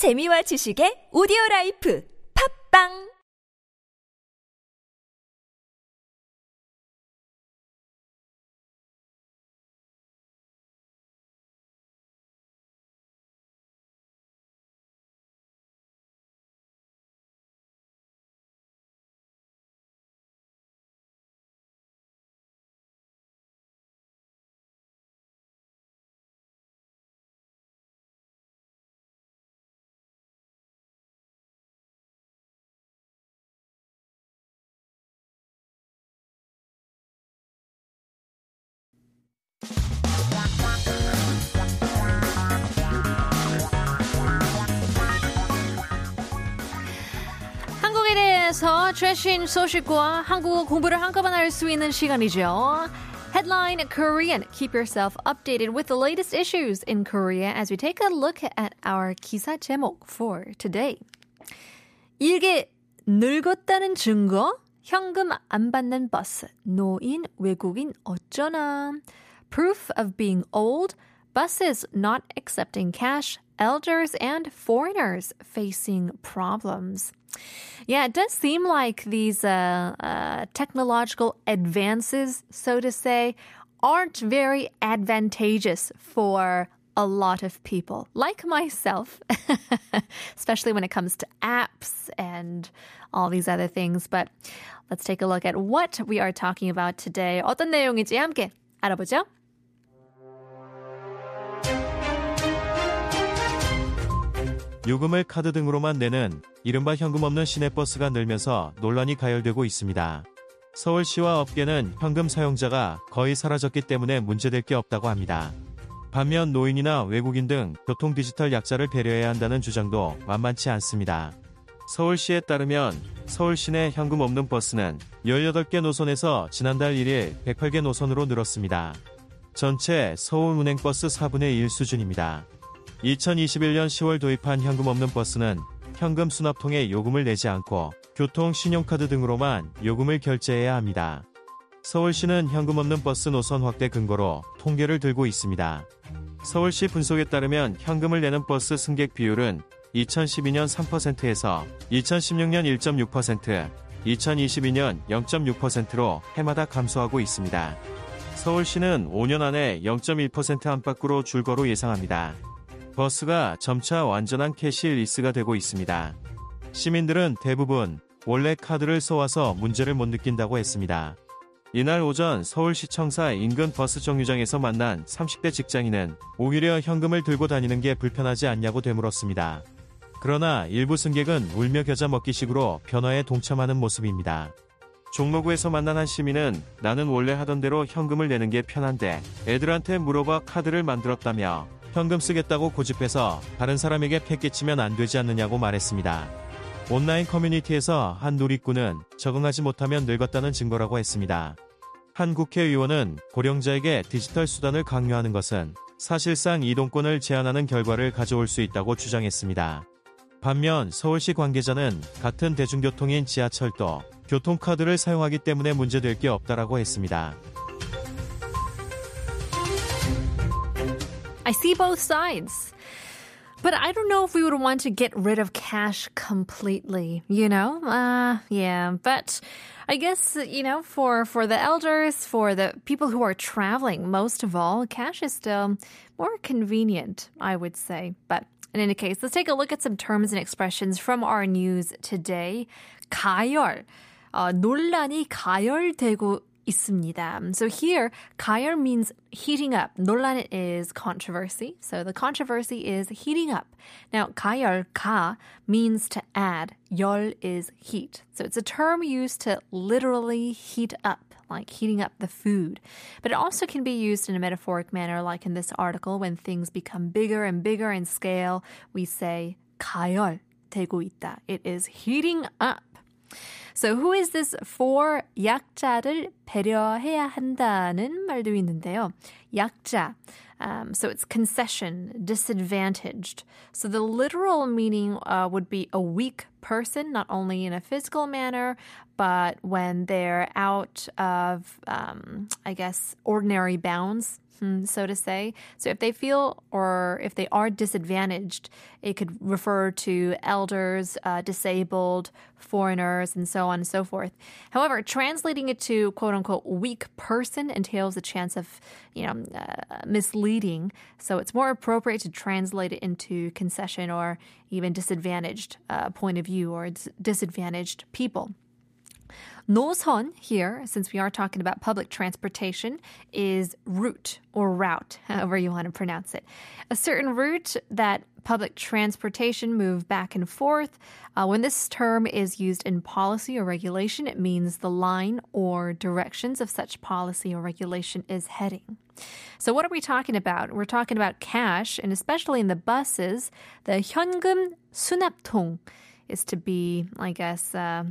재미와 지식의 오디오 라이프. 팝빵 대해서 최신 소식과 한국어 공부를 한꺼번에 할 수 있는 시간이죠. Headline Korean. Keep yourself updated with the latest issues in Korea as we take a look at our 기사 제목 for today. 일개 늙었다는 증거? 현금 안 받는 버스. 노인, 외국인 어쩌나? Proof of being old? Buses not accepting cash. Elders and foreigners facing problems. Yeah, it does seem like these uh, uh, technological advances, so to say, aren't very advantageous for a lot of people, like myself, especially when it comes to apps and all these other things. But let's take a look at what we are talking about today. 어떤 내용인지 함께 알아보죠. 요금을 카드 등으로만 내는 이른바 현금 없는 시내버스가 늘면서 논란이 가열되고 있습니다. 서울시와 업계는 현금 사용자가 거의 사라졌기 때문에 문제될 게 없다고 합니다. 반면 노인이나 외국인 등 교통 디지털 약자를 배려해야 한다는 주장도 만만치 않습니다. 서울시에 따르면 서울 시내 현금 없는 버스는 18개 노선에서 지난달 1일 108개 노선으로 늘었습니다. 전체 서울 운행버스 4분의 1 수준입니다. 2021년 10월 도입한 현금 없는 버스는 현금 수납통에 요금을 내지 않고 교통, 신용카드 등으로만 요금을 결제해야 합니다. 서울시는 현금 없는 버스 노선 확대 근거로 통계를 들고 있습니다. 서울시 분석에 따르면 현금을 내는 버스 승객 비율은 2012년 3%에서 2016년 1.6%, 2022년 0.6%로 해마다 감소하고 있습니다. 서울시는 5년 안에 0.1% 안팎으로 줄 거로 예상합니다. 버스가 점차 완전한 캐시리스가 되고 있습니다. 시민들은 대부분 원래 카드를 써와서 문제를 못 느낀다고 했습니다. 이날 오전 서울시청사 인근 버스 정류장에서 만난 30대 직장인은 오히려 현금을 들고 다니는 게 불편하지 않냐고 되물었습니다. 그러나 일부 승객은 울며 겨자 먹기식으로 변화에 동참하는 모습입니다. 종로구에서 만난 한 시민은 나는 원래 하던 대로 현금을 내는 게 편한데 애들한테 물어봐 카드를 만들었다며 현금 쓰겠다고 고집해서 다른 사람에게 패끼치면 안 되지 않느냐고 말했습니다. 온라인 커뮤니티에서 한 누리꾼은 적응하지 못하면 늙었다는 증거라고 했습니다. 한 국회의원은 고령자에게 디지털 수단을 강요하는 것은 사실상 이동권을 제한하는 결과를 가져올 수 있다고 주장했습니다. 반면 서울시 관계자는 같은 대중교통인 지하철도 교통카드를 사용하기 때문에 문제될 게 없다라고 했습니다. I see both sides. But I don't know if we would want to get rid of cash completely, you know? Uh, yeah, but I guess, you know, for, for the elders, for the people who are traveling, most of all, cash is still more convenient, I would say. But in any case, let's take a look at some terms and expressions from our news today. 가열. 어, 논란이 가열되고 있습니다. So here, 가열 means heating up. 논란 is controversy. So the controversy is heating up. Now, 가열, 가 means to add. 열 is heat. So it's a term used to literally heat up, like heating up the food. But it also can be used in a metaphoric manner, like in this article, when things become bigger and bigger in scale, we say 가열 되고 있다. It is heating up. So who is this for? 약자를 배려해야 한다는 말도 있는데요. 약자. Um, so it's concession, disadvantaged. So the literal meaning uh, would be a weak person, not only in a physical manner, but when they're out of, um, I guess, ordinary bounds. hmm, so to say. So if they feel or if they are disadvantaged, it could refer to elders, uh, disabled, foreigners, and so on and so forth. However, translating it to quote unquote weak person entails a chance of, you know, uh, misleading. So it's more appropriate to translate it into concession or even disadvantaged uh, point of view or disadvantaged people. 노선 here, since we are talking about public transportation, is route or route, however you want to pronounce it. A certain route that public transportation move back and forth. Uh, when this term is used in policy or regulation, it means the line or directions of such policy or regulation is heading. So, what are we talking about? We're talking about cash, and especially in the buses, the 현금 수납통 is to be, I guess, uh,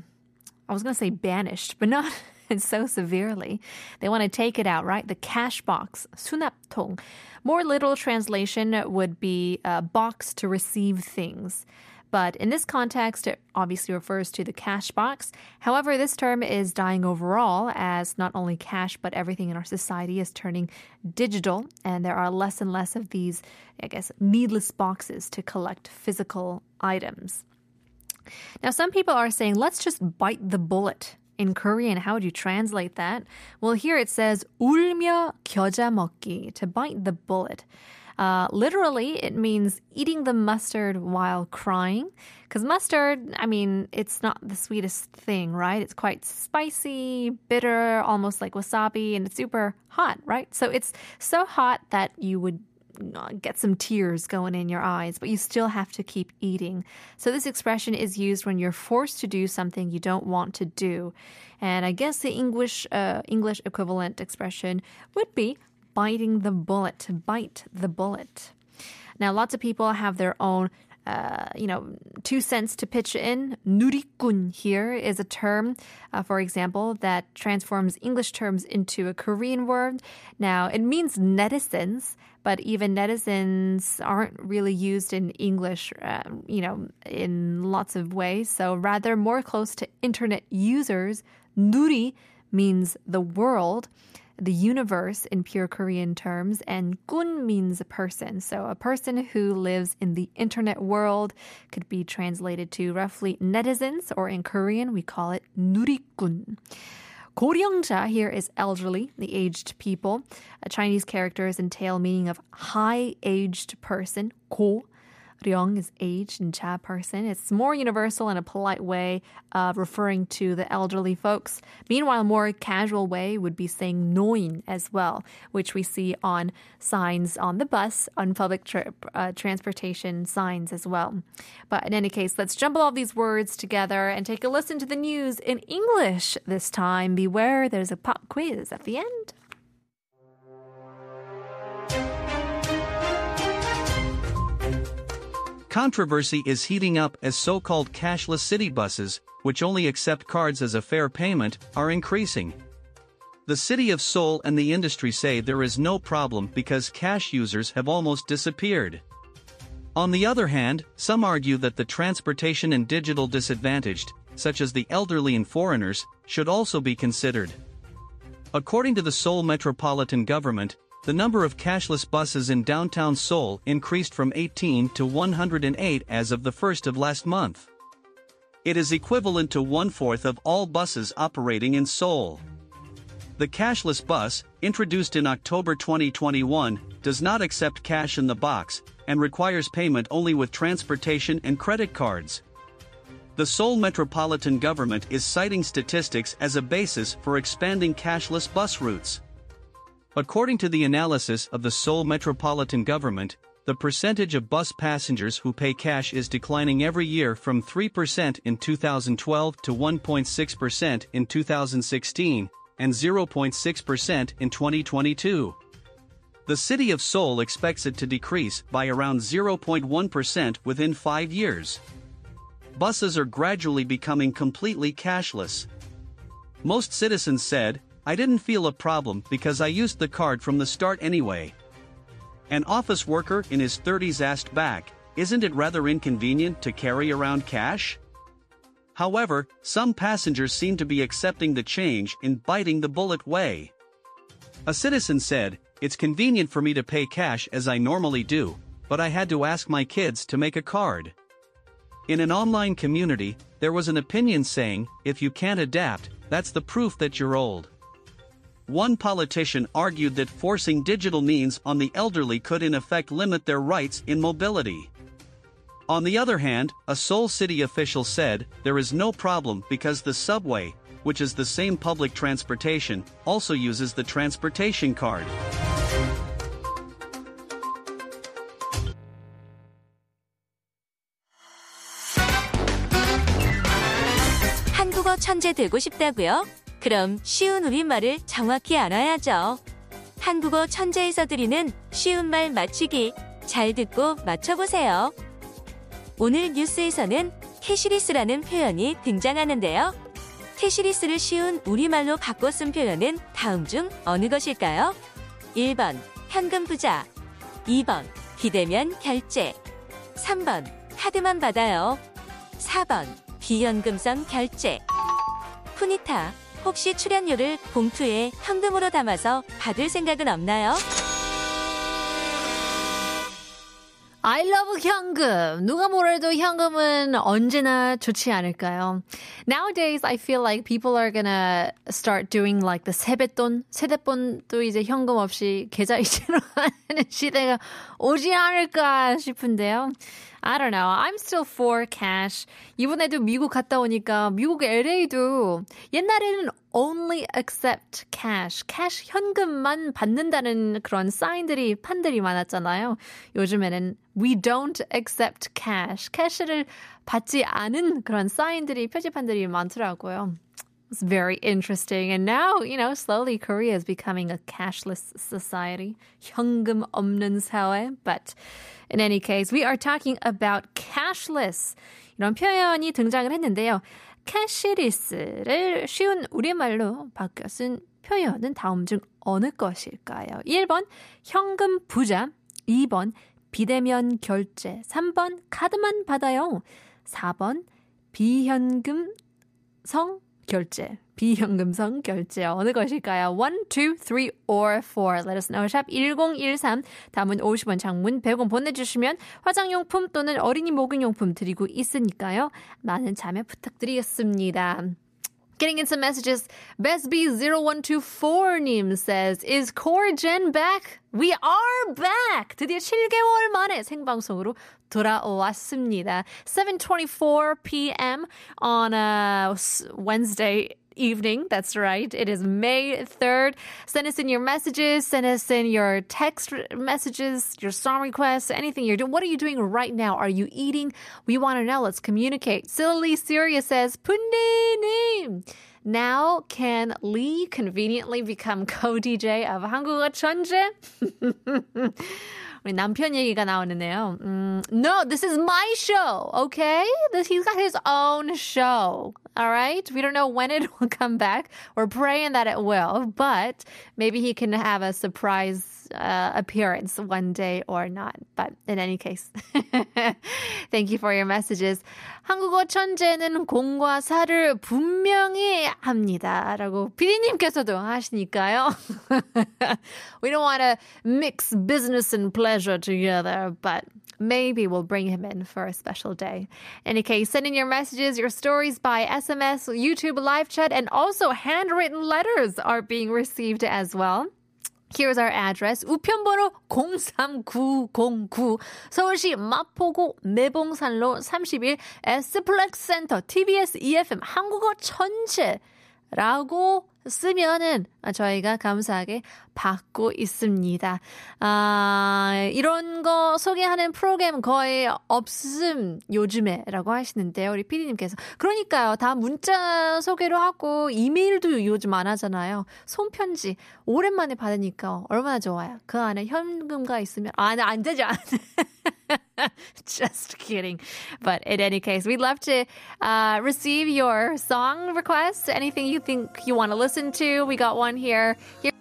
I was going to say banished, but not so severely. They want to take it out, right? The cash box, 수납통. More literal translation would be a box to receive things. But in this context, it obviously refers to the cash box. However, this term is dying overall as not only cash, but everything in our society is turning digital, and there are less and less of these, I guess, needless boxes to collect physical items. Now, some people are saying, let's just bite the bullet. In Korean, how would you translate that? Well, here it says 울며 겨자 먹기, to bite the bullet. Uh, literally, it means eating the mustard while crying. Because mustard, I mean, it's not the sweetest thing, right? It's quite spicy, bitter, almost like wasabi, and it's super hot, right? So it's so hot that you would get some tears going in your eyes, but you still have to keep eating. So this expression is used when you're forced to do something you don't want to do. And I guess the English uh, English equivalent expression would be biting the bullet, bite the bullet. Now, lots of people have their own uh, you know, two cents to pitch in. 누리꾼 here is a term, uh, for example, that transforms English terms into a Korean word. Now, it means netizens, but even netizens aren't really used in English, uh, you know, in lots of ways. So rather more close to internet users, nuri means the world the universe in pure Korean terms, and gun means a person. So a person who lives in the internet world could be translated to roughly netizens, or in Korean we call it 누리꾼. 고령자 here is elderly, the aged people. Chinese characters entail meaning of high aged person, 고 Ryong is aged and cha person. It's more universal in a polite way of referring to the elderly folks. Meanwhile, more casual way would be saying noin as well, which we see on signs on the bus, on public tra- uh, transportation signs as well. But in any case, let's jumble all these words together and take a listen to the news in English this time. Beware, there's a pop quiz at the end. Controversy is heating up as so-called cashless city buses, which only accept cards as a fare payment, are increasing. The city of Seoul and the industry say there is no problem because cash users have almost disappeared. On the other hand, some argue that the transportation and digital disadvantaged, such as the elderly and foreigners, should also be considered. According to the Seoul Metropolitan Government, the number of cashless buses in downtown Seoul increased from 18 to 108 as of the first of last month. It is equivalent to one-fourth of all buses operating in Seoul. The cashless bus, introduced in October 2021, does not accept cash in the box and requires payment only with transportation and credit cards. The Seoul Metropolitan Government is citing statistics as a basis for expanding cashless bus routes. According to the analysis of the Seoul Metropolitan Government, the percentage of bus passengers who pay cash is declining every year from 3% in 2012 to 1.6% in 2016 and 0.6% in 2022. The city of Seoul expects it to decrease by around 0.1% within five years. Buses are gradually becoming completely cashless. Most citizens said, I didn't feel a problem because I used the card from the start anyway. An office worker in his 30s asked back, Isn't it rather inconvenient to carry around cash? However, some passengers seem to be accepting the change in biting the bullet way. A citizen said, it's convenient for me to pay cash as I normally do, but I had to ask my kids to make a card. In an online community, there was an opinion saying, if you can't adapt, that's the proof that you're old. One politician argued that forcing digital means on the elderly could in effect limit their rights in mobility. On the other hand, a Seoul city official said, there is no problem because the subway, which is the same public transportation, also uses the transportation card. 한국어 천재 되고 싶다고요? 그럼 쉬운 우리말을 정확히 알아야죠. 한국어 천재에서 드리는 쉬운 말 맞추기 잘 듣고 맞춰보세요. 오늘 뉴스에서는 캐시리스라는 표현이 등장하는데요. 캐시리스를 쉬운 우리말로 바꿔 쓴 표현은 다음 중 어느 것일까요? 1번 현금 부자 2번 비대면 결제 3번 카드만 받아요 4번 비현금성 결제 푸니타 혹시 출연료를 봉투에 현금으로 담아서 받을 생각은 없나요? I love 현금. 누가 뭐래도 현금은 언제나 좋지 않을까요? Nowadays, I feel like people are gonna start doing like the 세뱃돈, 세대돈도 이제 현금 없이 계좌이체로 하는 시대가 오지 않을까 싶은데요. I don't know. I'm still for cash. 이번에도 미국 갔다 오니까 미국 LA도 옛날에는 only accept cash, cash 현금만 받는다는 그런 사인들이 판들이 많았잖아요. 요즘에는 we don't accept cash, cash를 받지 않은 그런 사인들이 표지판들이 많더라고요. It's very interesting. And now, you know, slowly Korea is becoming a cashless society. 현금 없는 사회. But in any case, we are talking about cashless. 이런 표현이 등장을 했는데요. 캐시리스를 쉬운 우리말로 바꿔 쓴 표현은 다음 중 어느 것일까요? 1번 현금 부자, 2번 비대면 결제, 3번 카드만 받아요, 4번 비현금 성 결제, 비현금성 결제 어느 것일까요? 1, 2, 3, or 4. Let us know. 샵 1013, 담은 50원, 장문 100원 보내주시면 화장용품 또는 어린이 목욕용품 드리고 있으니까요. 많은 참여 부탁드리겠습니다. Getting in some messages. BestB0124님 says, Is Core Gen back? We are back! 드디어 7개월 만에 생방송으로 돌아왔습니다. 7.24 p.m. on a Wednesday evening. That's right. It is May 3rd. Send us in your messages. Send us in your text messages, your song requests, anything you're doing. What are you doing right now? Are you eating? We want to know. Let's communicate. Silly Syria says, 푼디님. Now can Lee conveniently become co-DJ of 한국어 천재? 우리 남편 얘기가 나오는데요. 음, no, this is my show, okay? This, he's got his own show. All right? We don't know when it will come back. We're praying that it will, but maybe he can have a surprise uh, appearance one day or not. But in any case, thank you for your messages. 한국어 천재는 공과 사를 분명히 합니다. 라고 피디님께서도 하시니까요. we don't want to mix business and pleasure together, but maybe we'll bring him in for a special day. In any case, send in your messages, your stories by SMS, YouTube live chat, and also handwritten letters are being received as well. Here's our address. 우편번호 03909 서울시 마포구 매봉산로 31 S플렉스 센터 TBS EFM 한국어 천재 라고 쓰면은 저희가 감사하게 받고 있습니다. 아, 이런 거 소개하는 프로그램 거의 없음 요즘에 라고 하시는데요. 우리 PD님께서. 그러니까요. 다 문자 소개로 하고 이메일도 요즘 안 하잖아요. 손편지 오랜만에 받으니까 얼마나 좋아요. 그 안에 현금가 있으면 아, 안 되죠. Just kidding. But in any case, we'd love to uh, receive your song requests. Anything you think you want to listen to. We got one here. here.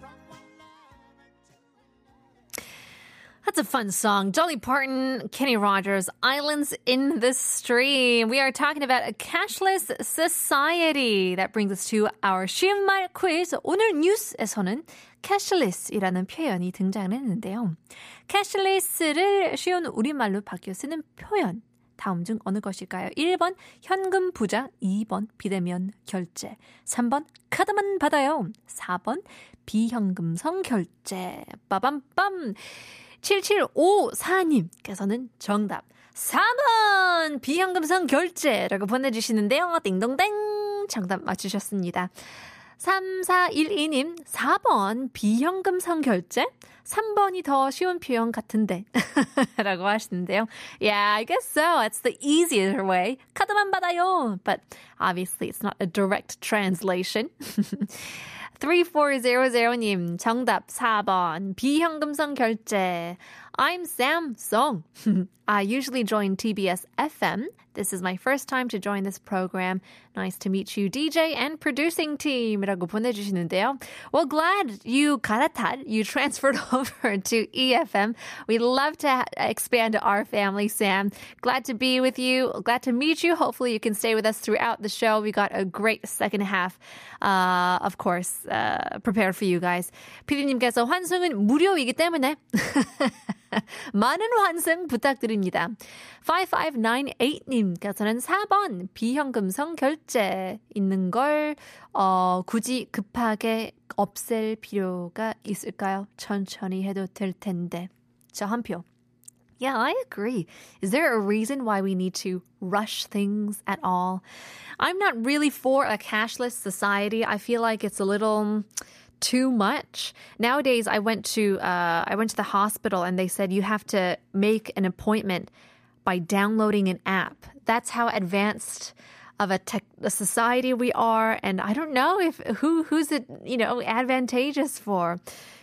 That's a fun song. Dolly Parton, Kenny Rogers, Islands in the Stream. We are talking about a cashless society. That brings us to our 쉬운 말 quiz. 오늘 뉴스에서는 cashless이라는 표현이 등장을 했는데요. cashless를 쉬운 우리말로 바뀌어 쓰는 표현. 다음 중 어느 것일까요? 1번 현금 부자, 2번 비대면 결제, 3번 카드만 받아요, 4번 비현금성 결제. 빠밤빰. 7754님께서는 정답 4번 비현금성 결제라고 보내주시는데요. 띵동댕 정답 맞추셨습니다. 3412님 4번 비현금성 결제 3번이 더 쉬운 표현 같은데 라고 하시는데요. Yeah, I guess so. It's the easier way. 카드만 받아요. But obviously it's not a direct translation. 3400님, 정답 4번. 비현금성 결제. I'm Samsung. I usually join TBS FM. This is my first time to join this program. Nice to meet you, DJ and producing team. 이라고 보내주시는데요. Well, glad you 갈아탄, you transferred over to EFM. We'd love to expand our family, Sam. Glad to be with you. Glad to meet you. Hopefully you can stay with us throughout the show. We got a great second half, uh, of course, uh, prepared for you guys. 피디님께서 환승은 무료이기 때문에 많은 환승 부탁드립니다. 5598님께서는 4번 비현금성 결제 있는 걸 어, 굳이 급하게 없앨 필요가 있을까요? 천천히 해도 될 텐데. 저 한 표. Yeah, I agree. Is there a reason why we need to rush things at all? I'm not really for a cashless society. I feel like it's a little too much. Nowadays, I went to uh, I went to the hospital and they said you have to make an appointment by downloading an app. That's how advanced of a tech a society we are, and I don't know if who who's it you know advantageous for.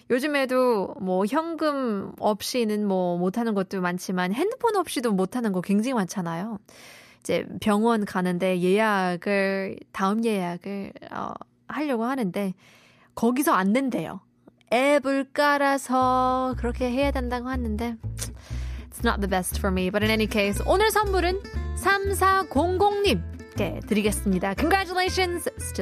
요즘에도 뭐 현금 없이는 뭐 못하는 것도 많지만 핸드폰 없이도 못하는 거 굉장히 많잖아요. 이제 병원 가는데 예약을 다음 예약을 어, 하려고 하는데 거기서 안 된대요. 앱을 깔아서 그렇게 해야 된다고 하는데 It's not the best for me. But in any case, 오늘 선물은 3400님께 드리겠습니다. Congratulations!